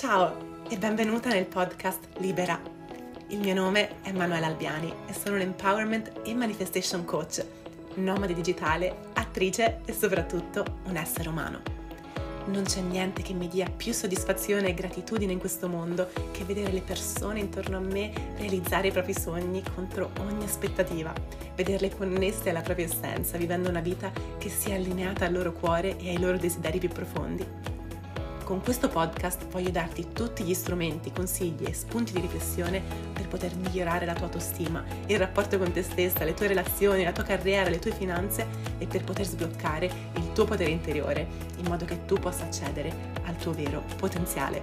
Ciao e benvenuta nel podcast Libera. Il mio nome è Manuela Albiani e sono un empowerment e manifestation coach, nomade digitale, attrice e soprattutto un essere umano. Non c'è niente che mi dia più soddisfazione e gratitudine in questo mondo che vedere le persone intorno a me realizzare i propri sogni contro ogni aspettativa, vederle connesse alla propria essenza, vivendo una vita che sia allineata al loro cuore e ai loro desideri più profondi con questo podcast voglio darti tutti gli strumenti, consigli e spunti di riflessione per poter migliorare la tua autostima, il rapporto con te stessa, le tue relazioni, la tua carriera, le tue finanze e per poter sbloccare il tuo potere interiore in modo che tu possa accedere al tuo vero potenziale.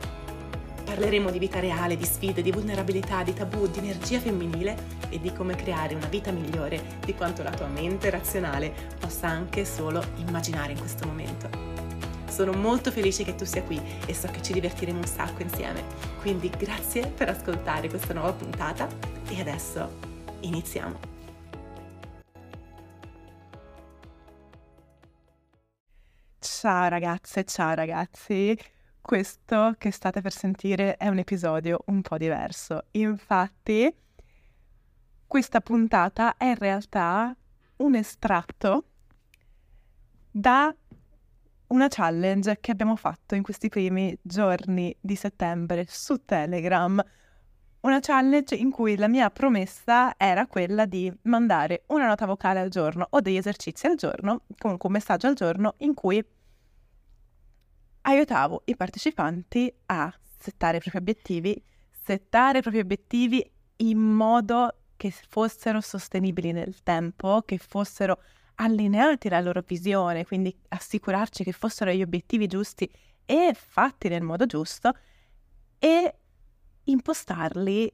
Parleremo di vita reale, di sfide, di vulnerabilità, di tabù, di energia femminile e di come creare una vita migliore di quanto la tua mente razionale possa anche solo immaginare in questo momento. Sono molto felice che tu sia qui e so che ci divertiremo un sacco insieme. Quindi grazie per ascoltare questa nuova puntata e adesso iniziamo. Ciao ragazze, ciao ragazzi. Questo che state per sentire è un episodio un po' diverso. Infatti, questa puntata è in realtà un estratto da una challenge che abbiamo fatto in questi primi giorni di settembre su Telegram. Una challenge in cui la mia promessa era quella di mandare una nota vocale al giorno o degli esercizi al giorno, comunque un messaggio al giorno in cui aiutavo i partecipanti a settare i propri obiettivi, settare i propri obiettivi in modo che fossero sostenibili nel tempo, che fossero allineati alla loro visione, quindi assicurarci che fossero gli obiettivi giusti e fatti nel modo giusto e impostarli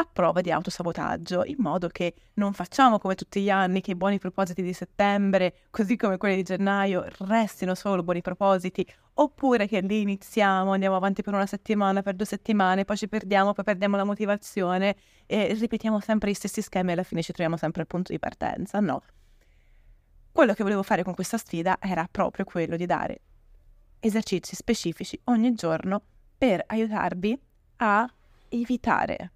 a prova di autosabotaggio, in modo che non facciamo come tutti gli anni che i buoni propositi di settembre, così come quelli di gennaio, restino solo buoni propositi, oppure che li iniziamo, andiamo avanti per una settimana, per due settimane, poi ci perdiamo, poi perdiamo la motivazione e ripetiamo sempre gli stessi schemi e alla fine ci troviamo sempre al punto di partenza. No, quello che volevo fare con questa sfida era proprio quello di dare esercizi specifici ogni giorno per aiutarvi a evitare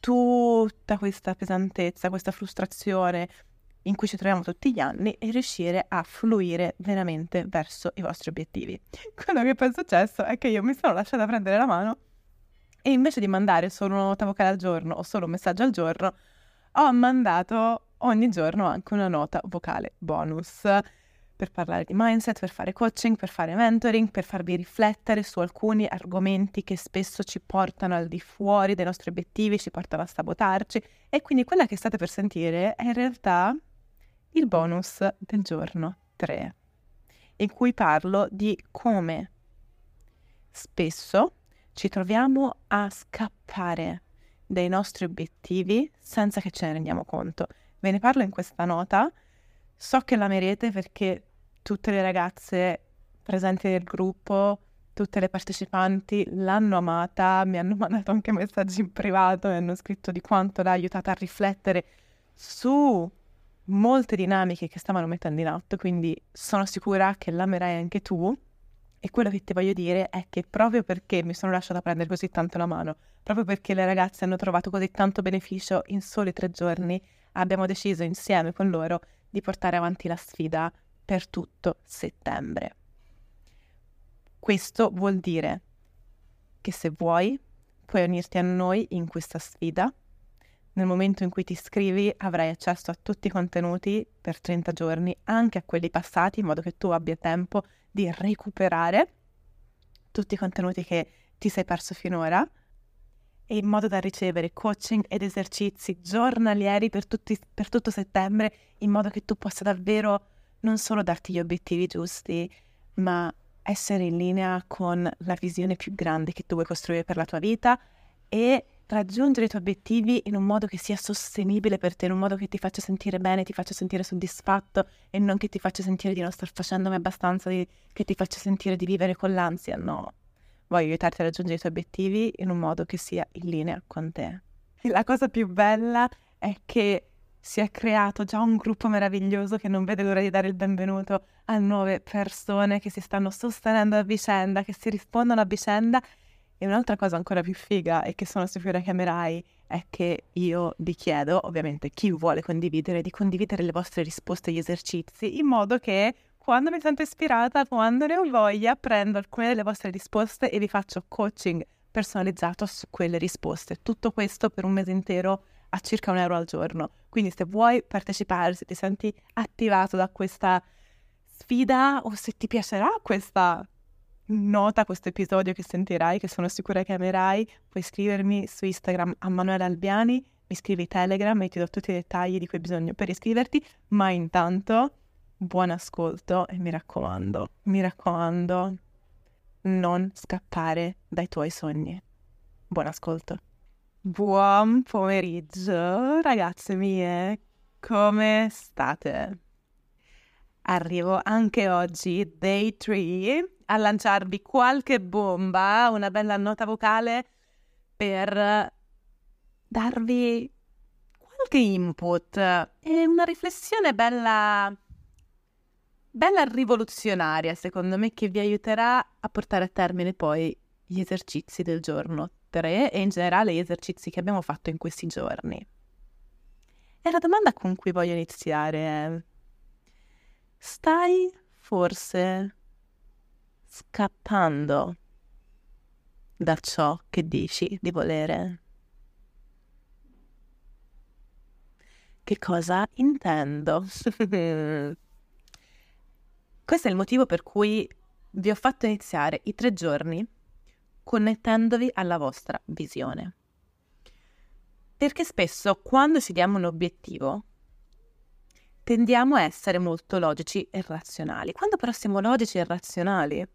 tutta questa pesantezza, questa frustrazione in cui ci troviamo tutti gli anni e riuscire a fluire veramente verso i vostri obiettivi. Quello che poi è successo è che io mi sono lasciata prendere la mano e invece di mandare solo nota vocale al giorno o solo un messaggio al giorno, ho mandato ogni giorno anche una nota vocale bonus per parlare di mindset, per fare coaching, per fare mentoring, per farvi riflettere su alcuni argomenti che spesso ci portano al di fuori dei nostri obiettivi, ci portano a sabotarci. E quindi quella che state per sentire è in realtà il bonus del giorno 3, in cui parlo di come spesso ci troviamo a scappare dai nostri obiettivi senza che ce ne rendiamo conto. Ve ne parlo in questa nota. So che la l'amerete perché tutte le ragazze presenti nel gruppo, tutte le partecipanti l'hanno amata, mi hanno mandato anche messaggi in privato e hanno scritto di quanto l'ha aiutata a riflettere su molte dinamiche che stavano mettendo in atto, quindi sono sicura che l'amerai anche tu. E quello che ti voglio dire è che proprio perché mi sono lasciata prendere così tanto la mano, proprio perché le ragazze hanno trovato così tanto beneficio in soli tre giorni, abbiamo deciso insieme con loro di portare avanti la sfida per tutto settembre. Questo vuol dire che se vuoi puoi unirti a noi in questa sfida. Nel momento in cui ti iscrivi avrai accesso a tutti i contenuti per 30 giorni, anche a quelli passati, in modo che tu abbia tempo di recuperare tutti i contenuti che ti sei perso finora in modo da ricevere coaching ed esercizi giornalieri per, tutti, per tutto settembre, in modo che tu possa davvero non solo darti gli obiettivi giusti, ma essere in linea con la visione più grande che tu vuoi costruire per la tua vita e raggiungere i tuoi obiettivi in un modo che sia sostenibile per te, in un modo che ti faccia sentire bene, ti faccia sentire soddisfatto e non che ti faccia sentire di non star facendomi abbastanza, di, che ti faccia sentire di vivere con l'ansia, no voglio aiutarti a raggiungere i tuoi obiettivi in un modo che sia in linea con te. La cosa più bella è che si è creato già un gruppo meraviglioso che non vede l'ora di dare il benvenuto a nuove persone che si stanno sostenendo a vicenda, che si rispondono a vicenda. E un'altra cosa ancora più figa e che sono sicura che amerai è che io vi chiedo, ovviamente chi vuole condividere, di condividere le vostre risposte agli esercizi in modo che quando mi sento ispirata, quando ne ho voglia, prendo alcune delle vostre risposte e vi faccio coaching personalizzato su quelle risposte. Tutto questo per un mese intero a circa un euro al giorno. Quindi se vuoi partecipare, se ti senti attivato da questa sfida o se ti piacerà questa nota, questo episodio che sentirai, che sono sicura che amerai, puoi scrivermi su Instagram a Manuela Albiani, mi scrivi Telegram e ti do tutti i dettagli di cui hai bisogno per iscriverti, ma intanto buon ascolto e mi raccomando, mi raccomando, non scappare dai tuoi sogni. Buon ascolto. Buon pomeriggio, ragazze mie, come state? Arrivo anche oggi, day 3, a lanciarvi qualche bomba, una bella nota vocale per darvi qualche input e una riflessione bella, bella rivoluzionaria, secondo me, che vi aiuterà a portare a termine poi gli esercizi del giorno 3 e in generale gli esercizi che abbiamo fatto in questi giorni. E la domanda con cui voglio iniziare è, stai forse scappando da ciò che dici di volere? Che cosa intendo? Questo è il motivo per cui vi ho fatto iniziare i tre giorni connettendovi alla vostra visione. Perché spesso quando ci diamo un obiettivo tendiamo a essere molto logici e razionali. Quando però siamo logici e razionali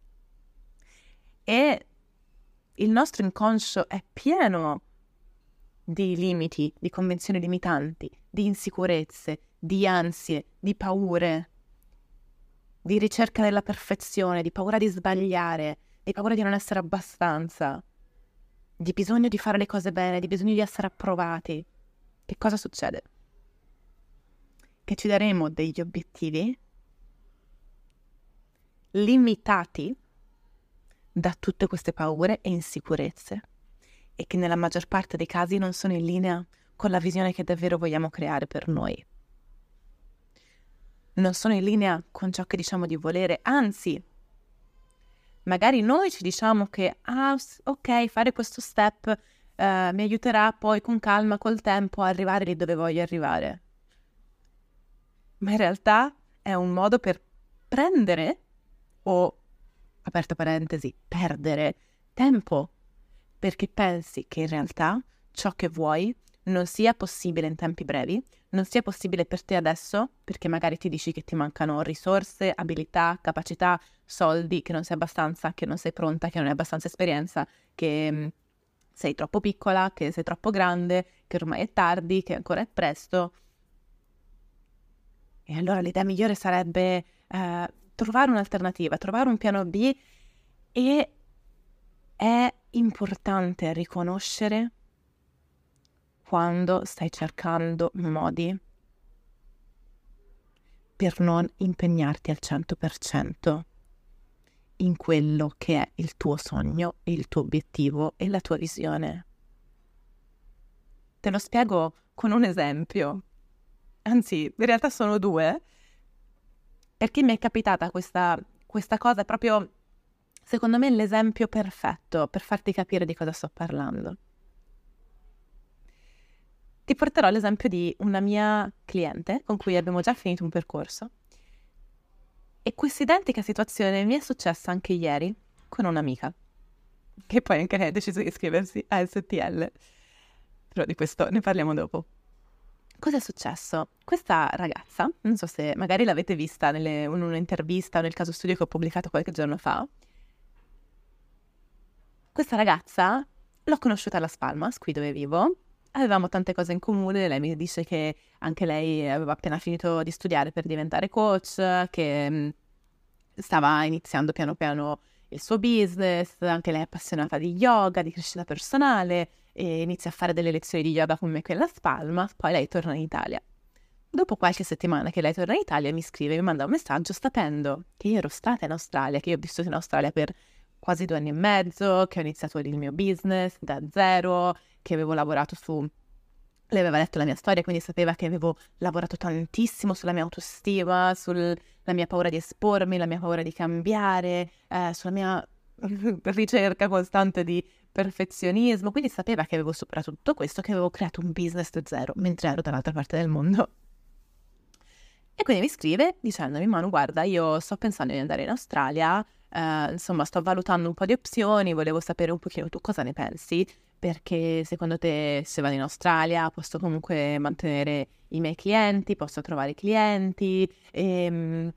e il nostro inconscio è pieno di limiti, di convenzioni limitanti, di insicurezze, di ansie, di paure, di ricerca della perfezione, di paura di sbagliare, di paura di non essere abbastanza, di bisogno di fare le cose bene, di bisogno di essere approvati, che cosa succede? Che ci daremo degli obiettivi limitati da tutte queste paure e insicurezze e che nella maggior parte dei casi non sono in linea con la visione che davvero vogliamo creare per noi. Non sono in linea con ciò che diciamo di volere, anzi magari noi ci diciamo che, ah, ok, fare questo step eh, mi aiuterà poi con calma, col tempo, a arrivare lì dove voglio arrivare. Ma in realtà è un modo per prendere o, aperta parentesi, perdere tempo, perché pensi che in realtà ciò che vuoi non sia possibile in tempi brevi, non sia possibile per te adesso, perché magari ti dici che ti mancano risorse, abilità, capacità, soldi, che non sei abbastanza, che non sei pronta, che non hai abbastanza esperienza, che mm, sei troppo piccola, che sei troppo grande, che ormai è tardi, che ancora è presto. E allora l'idea migliore sarebbe eh, trovare un'alternativa, trovare un piano B e è importante riconoscere quando stai cercando modi per non impegnarti al 100% in quello che è il tuo sogno, il tuo obiettivo e la tua visione. Te lo spiego con un esempio, anzi in realtà sono due, perché mi è capitata questa, questa cosa, proprio secondo me l'esempio perfetto per farti capire di cosa sto parlando ti porterò l'esempio di una mia cliente con cui abbiamo già finito un percorso. E questa identica situazione mi è successa anche ieri con un'amica, che poi anche lei ha deciso di iscriversi a STL. Però di questo ne parliamo dopo. Cosa è successo? Questa ragazza, non so se magari l'avete vista nelle, in un'intervista o nel caso studio che ho pubblicato qualche giorno fa, questa ragazza l'ho conosciuta alla Spalmas, qui dove vivo, avevamo tante cose in comune, lei mi dice che anche lei aveva appena finito di studiare per diventare coach, che mm, stava iniziando piano piano il suo business, anche lei è appassionata di yoga, di crescita personale e inizia a fare delle lezioni di yoga come quella a Spalma, poi lei torna in Italia. dopo qualche settimana che lei torna in Italia mi scrive, mi manda un messaggio sapendo che io ero stata in Australia, che io ho vissuto in Australia per quasi due anni e mezzo, che ho iniziato il mio business da zero, che avevo lavorato su lei aveva letto la mia storia, quindi sapeva che avevo lavorato tantissimo sulla mia autostima, sulla mia paura di espormi, la mia paura di cambiare, eh, sulla mia ricerca costante di perfezionismo. Quindi sapeva che avevo superato tutto questo, che avevo creato un business da zero, mentre ero dall'altra parte del mondo. E quindi mi scrive dicendomi, Manu, guarda, io sto pensando di andare in Australia, eh, insomma, sto valutando un po' di opzioni, volevo sapere un pochino tu cosa ne pensi perché secondo te se vado in Australia posso comunque mantenere i miei clienti, posso trovare clienti? E, ehm,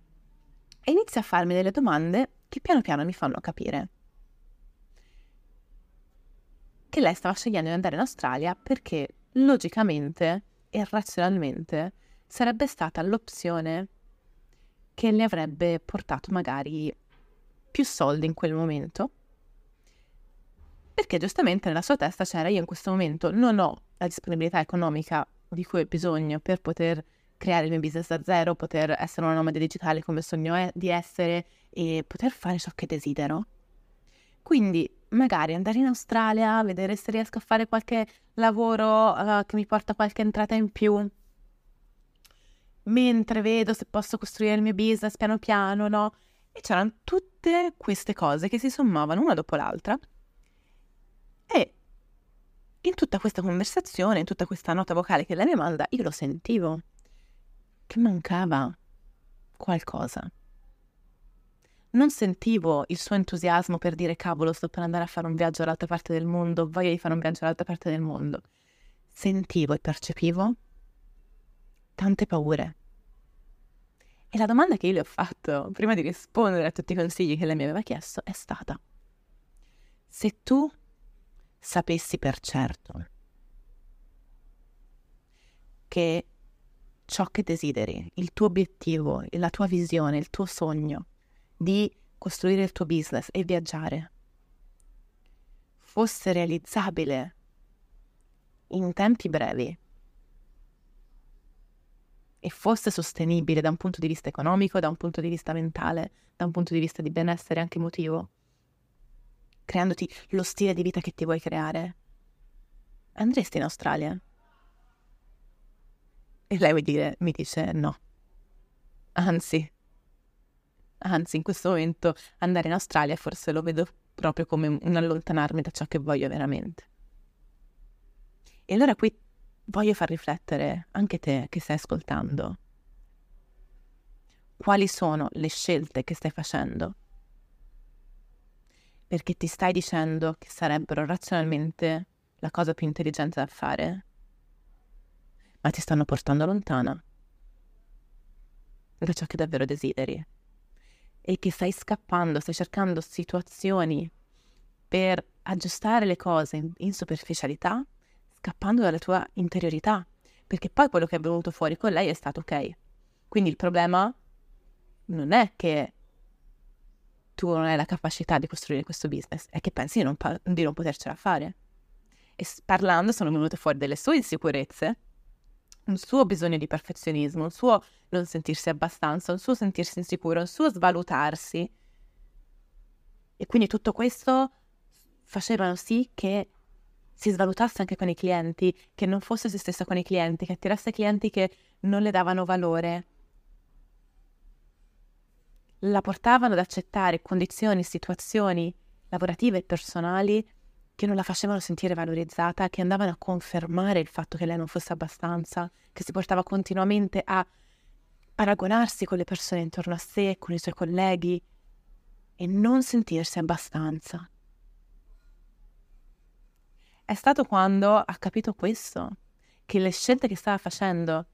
e inizia a farmi delle domande che piano piano mi fanno capire che lei stava scegliendo di andare in Australia perché logicamente e razionalmente sarebbe stata l'opzione che le avrebbe portato magari più soldi in quel momento perché giustamente nella sua testa c'era io in questo momento non ho la disponibilità economica di cui ho bisogno per poter creare il mio business da zero, poter essere una nomade digitale come sogno è, di essere e poter fare ciò che desidero. Quindi magari andare in Australia, vedere se riesco a fare qualche lavoro uh, che mi porta qualche entrata in più, mentre vedo se posso costruire il mio business piano piano, no? E c'erano tutte queste cose che si sommavano una dopo l'altra e in tutta questa conversazione, in tutta questa nota vocale che lei mi manda, io lo sentivo che mancava qualcosa. Non sentivo il suo entusiasmo per dire cavolo, sto per andare a fare un viaggio all'altra parte del mondo, voglio di fare un viaggio all'altra parte del mondo. Sentivo e percepivo tante paure. E la domanda che io le ho fatto prima di rispondere a tutti i consigli che lei mi aveva chiesto è stata: se tu sapessi per certo che ciò che desideri, il tuo obiettivo, la tua visione, il tuo sogno di costruire il tuo business e viaggiare fosse realizzabile in tempi brevi e fosse sostenibile da un punto di vista economico, da un punto di vista mentale, da un punto di vista di benessere anche emotivo, creandoti lo stile di vita che ti vuoi creare, andresti in Australia? E lei vuol dire, mi dice no. Anzi, anzi, in questo momento andare in Australia forse lo vedo proprio come un allontanarmi da ciò che voglio veramente. E allora qui voglio far riflettere anche te che stai ascoltando. Quali sono le scelte che stai facendo perché ti stai dicendo che sarebbero razionalmente la cosa più intelligente da fare, ma ti stanno portando lontana da ciò che davvero desideri e che stai scappando, stai cercando situazioni per aggiustare le cose in, in superficialità, scappando dalla tua interiorità, perché poi quello che è venuto fuori con lei è stato ok. Quindi il problema non è che tu non hai la capacità di costruire questo business, è che pensi di non, pa- di non potercela fare. E parlando sono venute fuori delle sue insicurezze, un suo bisogno di perfezionismo, un suo non sentirsi abbastanza, un suo sentirsi insicuro, un suo svalutarsi. E quindi tutto questo facevano sì che si svalutasse anche con i clienti, che non fosse se stessa con i clienti, che attirasse clienti che non le davano valore, la portavano ad accettare condizioni, situazioni lavorative e personali che non la facevano sentire valorizzata, che andavano a confermare il fatto che lei non fosse abbastanza, che si portava continuamente a paragonarsi con le persone intorno a sé, con i suoi colleghi e non sentirsi abbastanza. È stato quando ha capito questo, che le scelte che stava facendo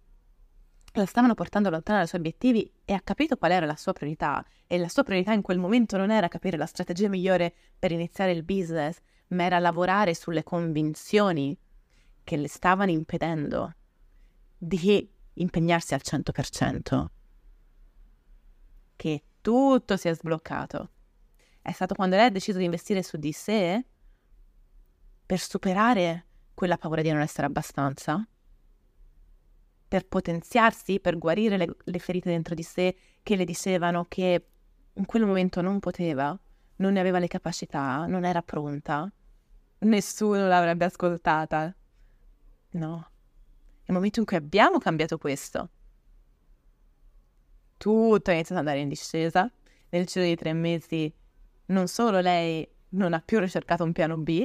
la stavano portando lontano dai suoi obiettivi e ha capito qual era la sua priorità. E la sua priorità in quel momento non era capire la strategia migliore per iniziare il business, ma era lavorare sulle convinzioni che le stavano impedendo di impegnarsi al 100%. Che tutto si è sbloccato. È stato quando lei ha deciso di investire su di sé per superare quella paura di non essere abbastanza per potenziarsi, per guarire le, le ferite dentro di sé che le dicevano che in quel momento non poteva, non ne aveva le capacità, non era pronta, nessuno l'avrebbe ascoltata. No. Nel momento in cui abbiamo cambiato questo, tutto è iniziato ad andare in discesa. Nel giro di tre mesi non solo lei non ha più ricercato un piano B,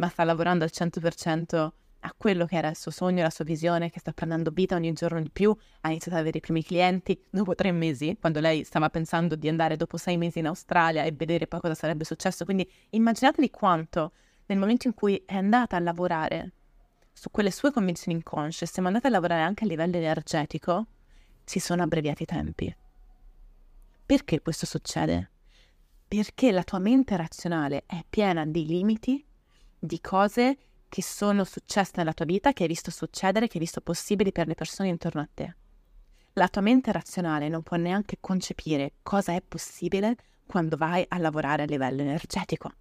ma sta lavorando al 100% a quello che era il suo sogno, la sua visione, che sta prendendo vita ogni giorno di più, ha iniziato ad avere i primi clienti dopo tre mesi, quando lei stava pensando di andare dopo sei mesi in Australia e vedere poi cosa sarebbe successo. Quindi immaginatevi quanto nel momento in cui è andata a lavorare su quelle sue convinzioni inconsce, siamo andati a lavorare anche a livello energetico, si sono abbreviati i tempi. Perché questo succede? Perché la tua mente razionale è piena di limiti, di cose che sono successe nella tua vita, che hai visto succedere, che hai visto possibili per le persone intorno a te. La tua mente razionale non può neanche concepire cosa è possibile quando vai a lavorare a livello energetico,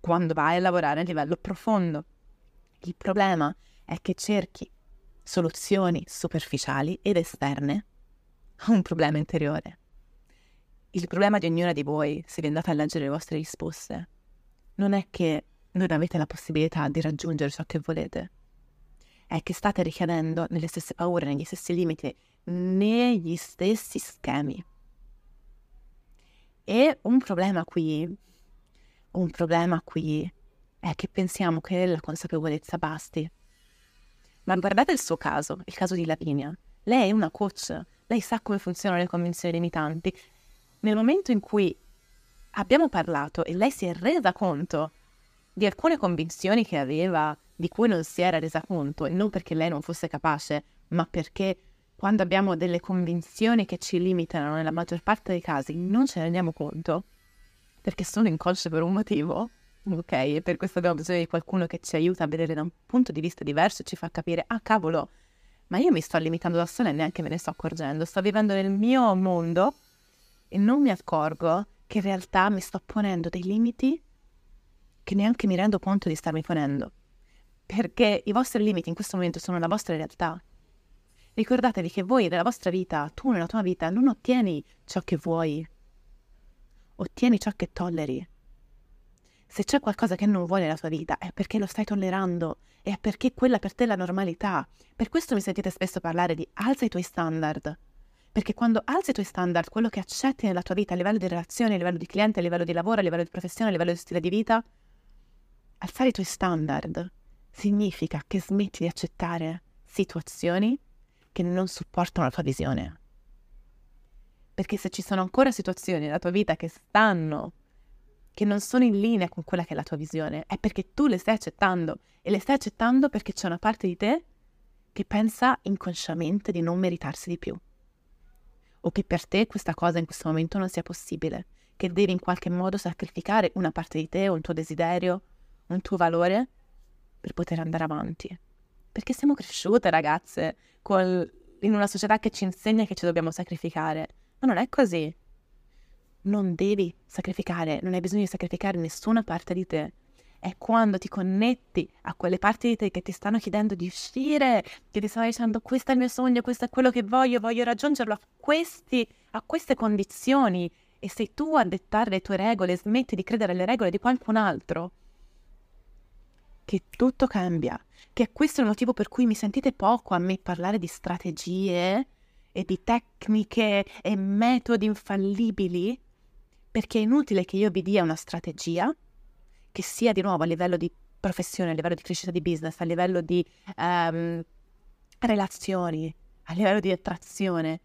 quando vai a lavorare a livello profondo. Il problema è che cerchi soluzioni superficiali ed esterne a un problema interiore. Il problema di ognuna di voi, se vi andate a leggere le vostre risposte, non è che non avete la possibilità di raggiungere ciò che volete. È che state ricadendo nelle stesse paure, negli stessi limiti, negli stessi schemi. E un problema qui, un problema qui è che pensiamo che la consapevolezza basti. Ma guardate il suo caso, il caso di Lavinia. Lei è una coach, lei sa come funzionano le convinzioni limitanti. Nel momento in cui abbiamo parlato e lei si è resa conto di alcune convinzioni che aveva, di cui non si era resa conto, e non perché lei non fosse capace, ma perché quando abbiamo delle convinzioni che ci limitano, nella maggior parte dei casi, non ce ne rendiamo conto, perché sono inconsce per un motivo, ok? E per questo abbiamo bisogno di qualcuno che ci aiuta a vedere da un punto di vista diverso e ci fa capire, ah cavolo, ma io mi sto limitando da sola e neanche me ne sto accorgendo, sto vivendo nel mio mondo e non mi accorgo che in realtà mi sto ponendo dei limiti che neanche mi rendo conto di starmi ponendo. Perché i vostri limiti in questo momento sono la vostra realtà. Ricordatevi che voi nella vostra vita, tu nella tua vita, non ottieni ciò che vuoi, ottieni ciò che tolleri. Se c'è qualcosa che non vuoi nella tua vita è perché lo stai tollerando è perché quella per te è la normalità. Per questo mi sentite spesso parlare di alza i tuoi standard. Perché quando alzi i tuoi standard, quello che accetti nella tua vita a livello di relazioni, a livello di cliente, a livello di lavoro, a livello di professione, a livello di stile di vita, alzare i tuoi standard significa che smetti di accettare situazioni che non supportano la tua visione. Perché se ci sono ancora situazioni nella tua vita che stanno, che non sono in linea con quella che è la tua visione, è perché tu le stai accettando e le stai accettando perché c'è una parte di te che pensa inconsciamente di non meritarsi di più. O che per te questa cosa in questo momento non sia possibile, che devi in qualche modo sacrificare una parte di te o un tuo desiderio un tuo valore per poter andare avanti. Perché siamo cresciute, ragazze, col, in una società che ci insegna che ci dobbiamo sacrificare. Ma non è così. Non devi sacrificare, non hai bisogno di sacrificare nessuna parte di te. È quando ti connetti a quelle parti di te che ti stanno chiedendo di uscire, che ti stanno dicendo questo è il mio sogno, questo è quello che voglio, voglio raggiungerlo a, questi, a queste condizioni. E sei tu a dettare le tue regole, smetti di credere alle regole di qualcun altro che tutto cambia, che questo è il motivo per cui mi sentite poco a me parlare di strategie e di tecniche e metodi infallibili, perché è inutile che io vi dia una strategia che sia di nuovo a livello di professione, a livello di crescita di business, a livello di um, relazioni, a livello di attrazione.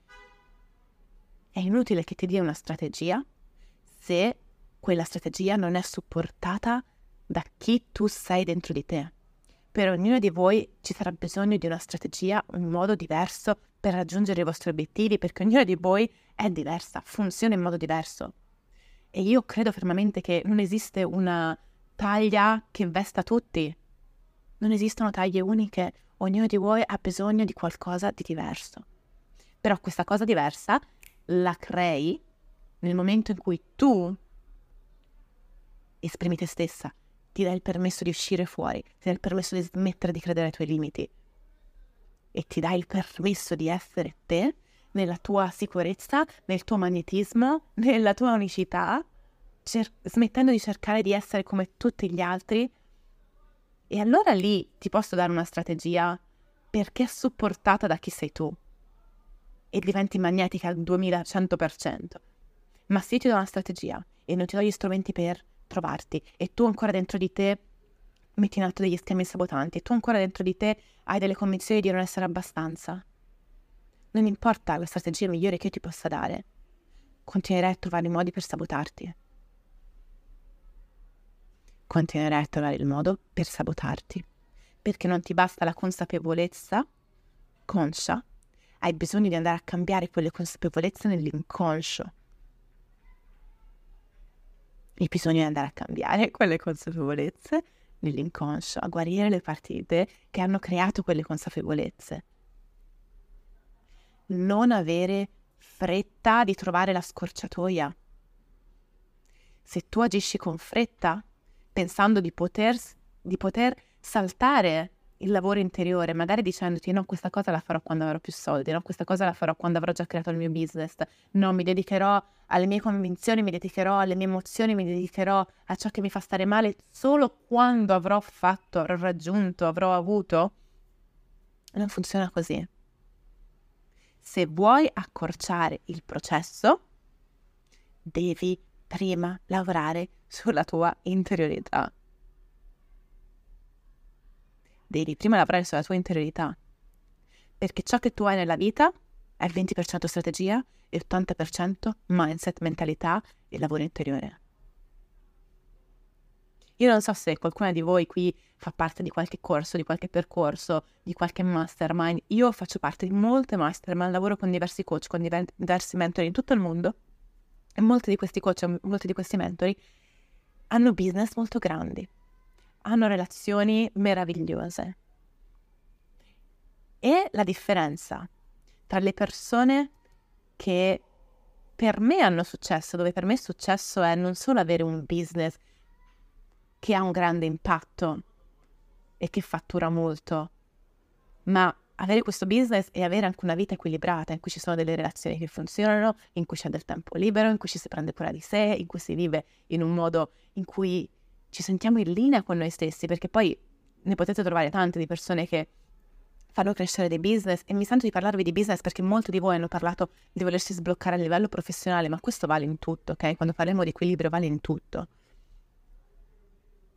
È inutile che ti dia una strategia se quella strategia non è supportata da chi tu sei dentro di te. Per ognuno di voi ci sarà bisogno di una strategia, un modo diverso per raggiungere i vostri obiettivi, perché ognuno di voi è diversa, funziona in modo diverso. E io credo fermamente che non esiste una taglia che investa tutti. Non esistono taglie uniche, ognuno di voi ha bisogno di qualcosa di diverso. Però questa cosa diversa la crei nel momento in cui tu esprimi te stessa, ti dai il permesso di uscire fuori, ti dai il permesso di smettere di credere ai tuoi limiti. e ti dai il permesso di essere te, nella tua sicurezza, nel tuo magnetismo, nella tua unicità, cer- smettendo di cercare di essere come tutti gli altri. E allora lì ti posso dare una strategia perché è supportata da chi sei tu e diventi magnetica al 2100%. Ma se io ti do una strategia e non ti do gli strumenti per trovarti e tu ancora dentro di te metti in atto degli schemi sabotanti e tu ancora dentro di te hai delle convinzioni di non essere abbastanza, non importa la strategia migliore che io ti possa dare, continuerai a trovare i modi per sabotarti. Continuerai a trovare il modo per sabotarti, perché non ti basta la consapevolezza conscia, hai bisogno di andare a cambiare quelle consapevolezze nell'inconscio. Hai bisogno di andare a cambiare quelle consapevolezze nell'inconscio, a guarire le partite che hanno creato quelle consapevolezze non avere fretta di trovare la scorciatoia. Se tu agisci con fretta, pensando di poter, di poter saltare il lavoro interiore, magari dicendoti no, questa cosa la farò quando avrò più soldi, no, questa cosa la farò quando avrò già creato il mio business, no, mi dedicherò alle mie convinzioni, mi dedicherò alle mie emozioni, mi dedicherò a ciò che mi fa stare male solo quando avrò fatto, avrò raggiunto, avrò avuto. Non funziona così se vuoi accorciare il processo, devi prima lavorare sulla tua interiorità. Devi prima lavorare sulla tua interiorità, perché ciò che tu hai nella vita è il 20% strategia e il 80% mindset, mentalità e lavoro interiore. Io non so se qualcuna di voi qui fa parte di qualche corso, di qualche percorso, di qualche mastermind. Io faccio parte di molte mastermind, lavoro con diversi coach, con diversi mentori in tutto il mondo e molti di questi coach, molti di questi mentori hanno business molto grandi, hanno relazioni meravigliose. E la differenza tra le persone che per me hanno successo, dove per me successo è non solo avere un business che ha un grande impatto e che fattura molto, ma avere questo business e avere anche una vita equilibrata in cui ci sono delle relazioni che funzionano, in cui c'è del tempo libero, in cui ci si prende cura di sé, in cui si vive in un modo in cui ci sentiamo in linea con noi stessi, perché poi ne potete trovare tante di persone che fanno crescere dei business e mi sento di parlarvi di business perché molti di voi hanno parlato di volersi sbloccare a livello professionale, ma questo vale in tutto, ok? Quando parliamo di equilibrio vale in tutto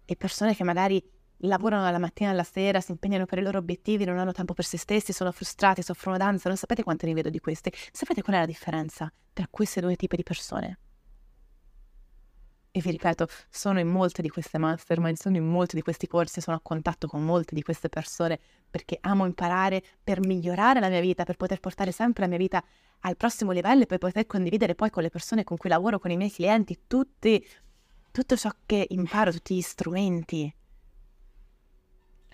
e persone che magari lavorano dalla mattina alla sera, si impegnano per i loro obiettivi, non hanno tempo per se stessi, sono frustrati, soffrono d'ansia, non sapete quante ne vedo di queste. Sapete qual è la differenza tra queste due tipi di persone? E vi ripeto, sono in molte di queste mastermind, sono in molti di questi corsi, sono a contatto con molte di queste persone perché amo imparare per migliorare la mia vita, per poter portare sempre la mia vita al prossimo livello e per poter condividere poi con le persone con cui lavoro, con i miei clienti, tutti tutto ciò che imparo, tutti gli strumenti.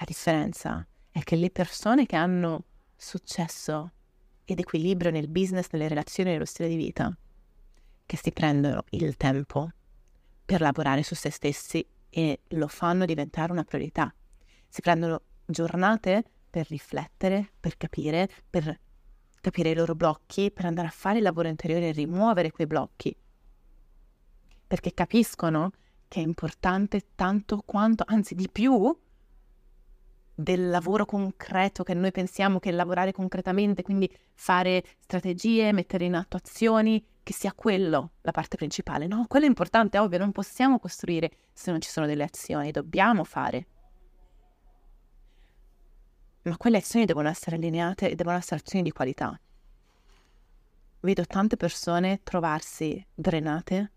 La differenza è che le persone che hanno successo ed equilibrio nel business, nelle relazioni, nello stile di vita, che si prendono il tempo per lavorare su se stessi e lo fanno diventare una priorità. Si prendono giornate per riflettere, per capire, per capire i loro blocchi, per andare a fare il lavoro interiore e rimuovere quei blocchi perché capiscono che è importante tanto quanto, anzi di più, del lavoro concreto che noi pensiamo che lavorare concretamente, quindi fare strategie, mettere in atto azioni, che sia quello la parte principale. No, quello è importante, ovvio, non possiamo costruire se non ci sono delle azioni, dobbiamo fare. Ma quelle azioni devono essere allineate e devono essere azioni di qualità. Vedo tante persone trovarsi drenate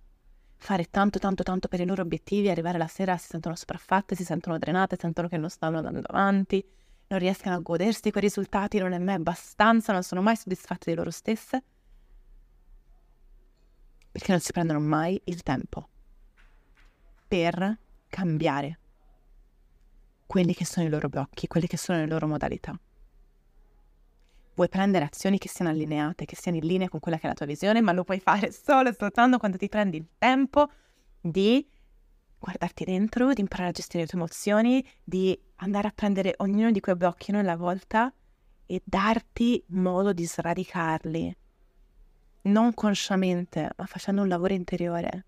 fare tanto tanto tanto per i loro obiettivi, arrivare la sera si sentono sopraffatte, si sentono drenate, sentono che non stanno andando avanti, non riescono a godersi quei risultati, non è mai abbastanza, non sono mai soddisfatte di loro stesse, perché non si prendono mai il tempo per cambiare quelli che sono i loro blocchi, quelle che sono le loro modalità vuoi prendere azioni che siano allineate, che siano in linea con quella che è la tua visione, ma lo puoi fare solo e soltanto quando ti prendi il tempo di guardarti dentro, di imparare a gestire le tue emozioni, di andare a prendere ognuno di quei blocchi alla volta e darti modo di sradicarli, non consciamente, ma facendo un lavoro interiore.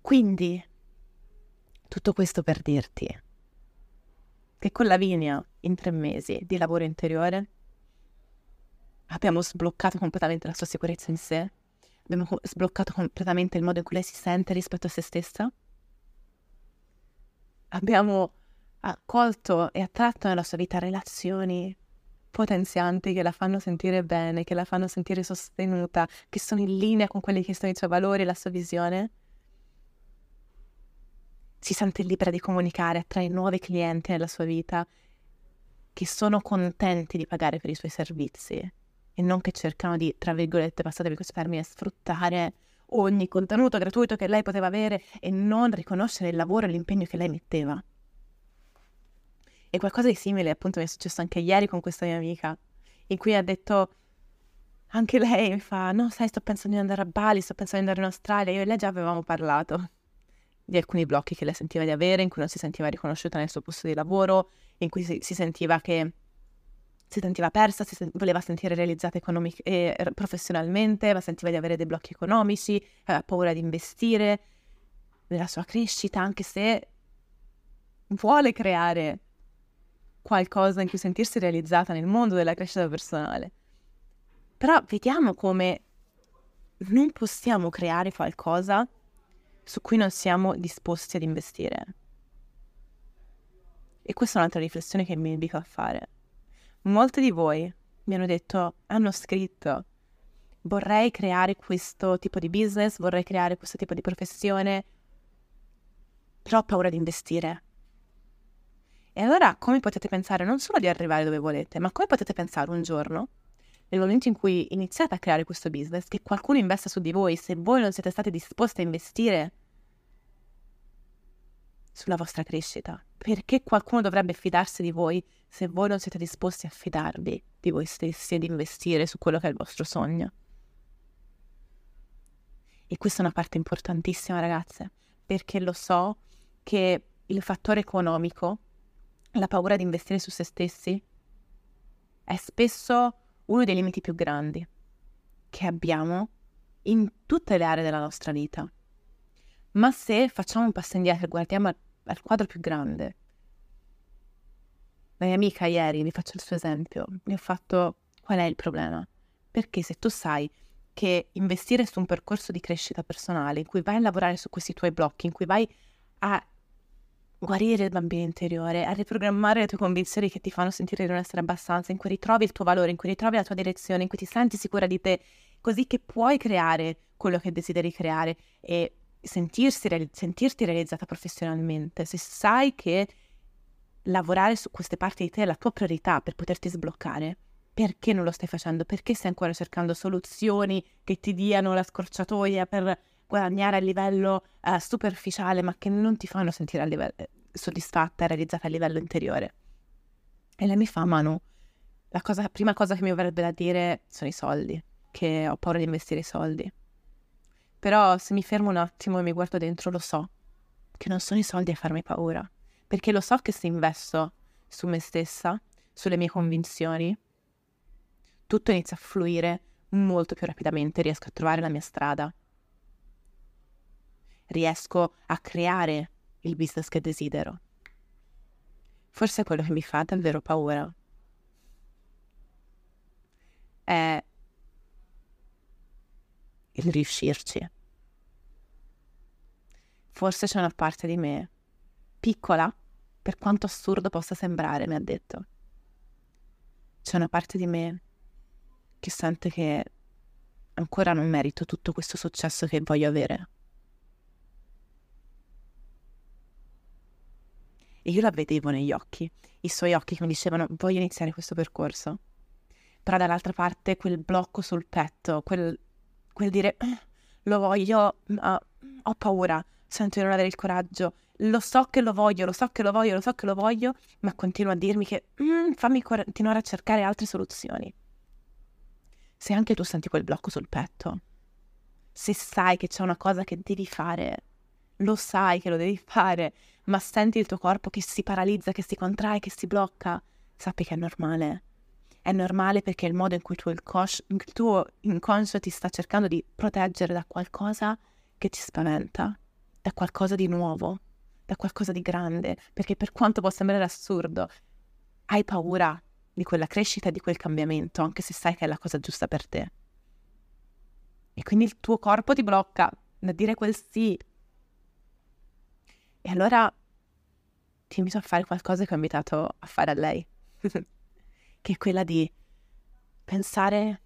Quindi, tutto questo per dirti che con Lavinia, in tre mesi di lavoro interiore, abbiamo sbloccato completamente la sua sicurezza in sé, abbiamo sbloccato completamente il modo in cui lei si sente rispetto a se stessa, abbiamo accolto e attratto nella sua vita relazioni potenzianti che la fanno sentire bene, che la fanno sentire sostenuta, che sono in linea con quelli che sono i suoi valori la sua visione. Si sente libera di comunicare, attrae nuovi clienti nella sua vita che sono contenti di pagare per i suoi servizi e non che cercano di, tra virgolette, passate per questo termine, sfruttare ogni contenuto gratuito che lei poteva avere e non riconoscere il lavoro e l'impegno che lei metteva. E qualcosa di simile appunto mi è successo anche ieri con questa mia amica, in cui ha detto, anche lei mi fa, no sai sto pensando di andare a Bali, sto pensando di andare in Australia, io e lei già avevamo parlato di alcuni blocchi che lei sentiva di avere, in cui non si sentiva riconosciuta nel suo posto di lavoro, in cui si, si sentiva che si sentiva persa, si sen- voleva sentire realizzata economic- eh, professionalmente, ma sentiva di avere dei blocchi economici, aveva paura di investire nella sua crescita, anche se vuole creare qualcosa in cui sentirsi realizzata nel mondo della crescita personale. Però vediamo come non possiamo creare qualcosa su cui non siamo disposti ad investire. E questa è un'altra riflessione che mi invito a fare. Molti di voi mi hanno detto, hanno scritto, vorrei creare questo tipo di business, vorrei creare questo tipo di professione, però ho paura di investire. E allora come potete pensare non solo di arrivare dove volete, ma come potete pensare un giorno, nel momento in cui iniziate a creare questo business, che qualcuno investa su di voi, se voi non siete stati disposti a investire sulla vostra crescita? Perché qualcuno dovrebbe fidarsi di voi se voi non siete disposti a fidarvi di voi stessi ed investire su quello che è il vostro sogno? E questa è una parte importantissima, ragazze, perché lo so che il fattore economico la paura di investire su se stessi è spesso uno dei limiti più grandi che abbiamo in tutte le aree della nostra vita. Ma se facciamo un passo indietro e guardiamo al, al quadro più grande, la mia amica ieri, vi faccio il suo esempio, mi ha fatto qual è il problema? Perché se tu sai che investire su un percorso di crescita personale, in cui vai a lavorare su questi tuoi blocchi, in cui vai a guarire il bambino interiore, a riprogrammare le tue convinzioni che ti fanno sentire di non essere abbastanza, in cui ritrovi il tuo valore, in cui ritrovi la tua direzione, in cui ti senti sicura di te, così che puoi creare quello che desideri creare e sentirsi, sentirti realizzata professionalmente. Se sai che lavorare su queste parti di te è la tua priorità per poterti sbloccare, perché non lo stai facendo? Perché stai ancora cercando soluzioni che ti diano la scorciatoia per guadagnare a livello uh, superficiale, ma che non ti fanno sentire livello, eh, soddisfatta e realizzata a livello interiore. E lei mi fa, Manu, la, cosa, prima cosa che mi verrebbe da dire sono i soldi, che ho paura di investire i soldi. Però se mi fermo un attimo e mi guardo dentro, lo so che non sono i soldi a farmi paura, perché lo so che se investo su me stessa, sulle mie convinzioni, tutto inizia a fluire molto più rapidamente, riesco a trovare la mia strada, riesco a creare il business che desidero. Forse quello che mi fa davvero paura è il riuscirci. Forse c'è una parte di me piccola, per quanto assurdo possa sembrare, mi ha detto. C'è una parte di me che sente che ancora non merito tutto questo successo che voglio avere. E io la vedevo negli occhi, i suoi occhi che mi dicevano voglio iniziare questo percorso. Però dall'altra parte quel blocco sul petto, quel, quel dire eh, lo voglio, ma ho paura, sento di non avere il coraggio, lo so che lo voglio, lo so che lo voglio, lo so che lo voglio, ma continua a dirmi che mm, fammi continuare a cercare altre soluzioni. Se anche tu senti quel blocco sul petto, se sai che c'è una cosa che devi fare, lo sai che lo devi fare, ma senti il tuo corpo che si paralizza, che si contrae, che si blocca, sappi che è normale. È normale perché il modo in cui il tuo, inconscio, il tuo inconscio ti sta cercando di proteggere da qualcosa che ti spaventa, da qualcosa di nuovo, da qualcosa di grande, perché per quanto possa sembrare assurdo, hai paura di quella crescita e di quel cambiamento, anche se sai che è la cosa giusta per te. E quindi il tuo corpo ti blocca da dire quel sì. E allora ti invito a fare qualcosa che ho invitato a fare a lei, che è quella di pensare,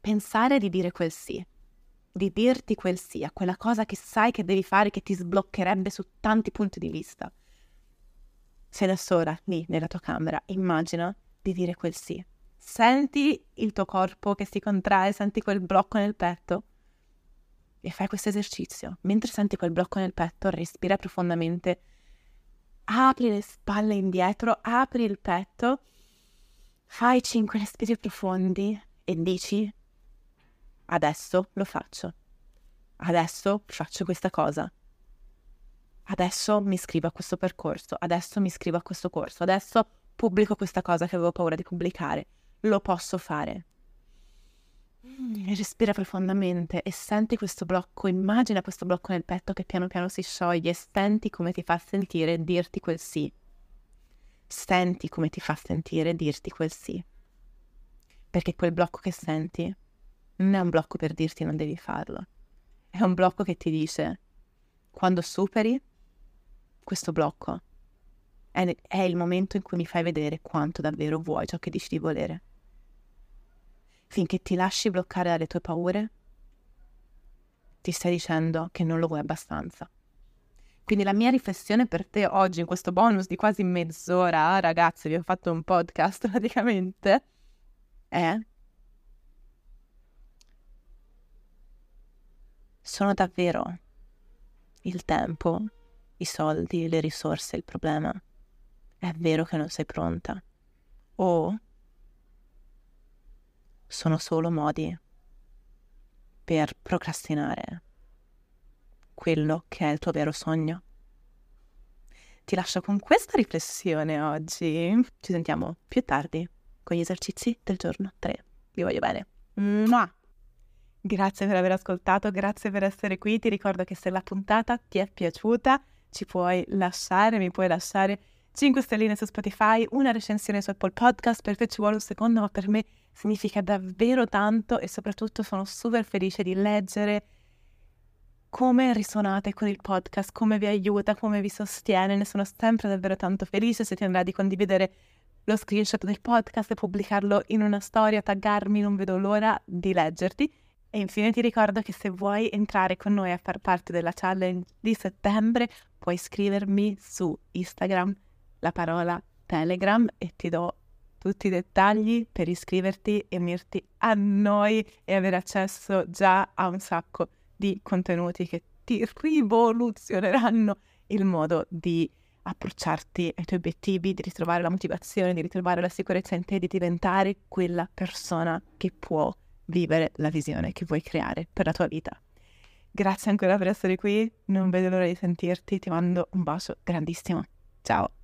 pensare di dire quel sì, di dirti quel sì a quella cosa che sai che devi fare che ti sbloccherebbe su tanti punti di vista. Sei da sola lì nella tua camera, immagina di dire quel sì. Senti il tuo corpo che si contrae, senti quel blocco nel petto e fai questo esercizio. Mentre senti quel blocco nel petto, respira profondamente, apri le spalle indietro, apri il petto, fai cinque respiri profondi e dici adesso lo faccio. Adesso faccio questa cosa. Adesso mi iscrivo a questo percorso, adesso mi iscrivo a questo corso, adesso pubblico questa cosa che avevo paura di pubblicare. Lo posso fare. Mm, respira profondamente e senti questo blocco, immagina questo blocco nel petto che piano piano si scioglie e senti come ti fa sentire dirti quel sì. Senti come ti fa sentire dirti quel sì. Perché quel blocco che senti non è un blocco per dirti non devi farlo. È un blocco che ti dice, quando superi questo blocco, è, è il momento in cui mi fai vedere quanto davvero vuoi ciò che dici di volere. Finché ti lasci bloccare dalle tue paure, ti stai dicendo che non lo vuoi abbastanza. Quindi la mia riflessione per te oggi, in questo bonus di quasi mezz'ora, ragazzi, vi ho fatto un podcast praticamente, è sono davvero il tempo, i soldi, le risorse il problema. È vero che non sei pronta. O sono solo modi per procrastinare quello che è il tuo vero sogno. Ti lascio con questa riflessione oggi. Ci sentiamo più tardi con gli esercizi del giorno 3. Vi voglio bene. Mua! Grazie per aver ascoltato, grazie per essere qui. Ti ricordo che se la puntata ti è piaciuta, ci puoi lasciare, mi puoi lasciare 5 stelline su Spotify, una recensione su Apple Podcast, per te ci vuole un secondo, ma per me significa davvero tanto e soprattutto sono super felice di leggere come risuonate con il podcast, come vi aiuta, come vi sostiene. Ne sono sempre davvero tanto felice se ti andrà di condividere lo screenshot del podcast e pubblicarlo in una storia, taggarmi, non vedo l'ora di leggerti. E infine ti ricordo che se vuoi entrare con noi a far parte della challenge di settembre, puoi scrivermi su Instagram la parola Telegram e ti do tutti i dettagli per iscriverti e unirti a noi e avere accesso già a un sacco di contenuti che ti rivoluzioneranno il modo di approcciarti ai tuoi obiettivi, di ritrovare la motivazione, di ritrovare la sicurezza in te, di diventare quella persona che può vivere la visione che vuoi creare per la tua vita. Grazie ancora per essere qui, non vedo l'ora di sentirti, ti mando un bacio grandissimo. Ciao!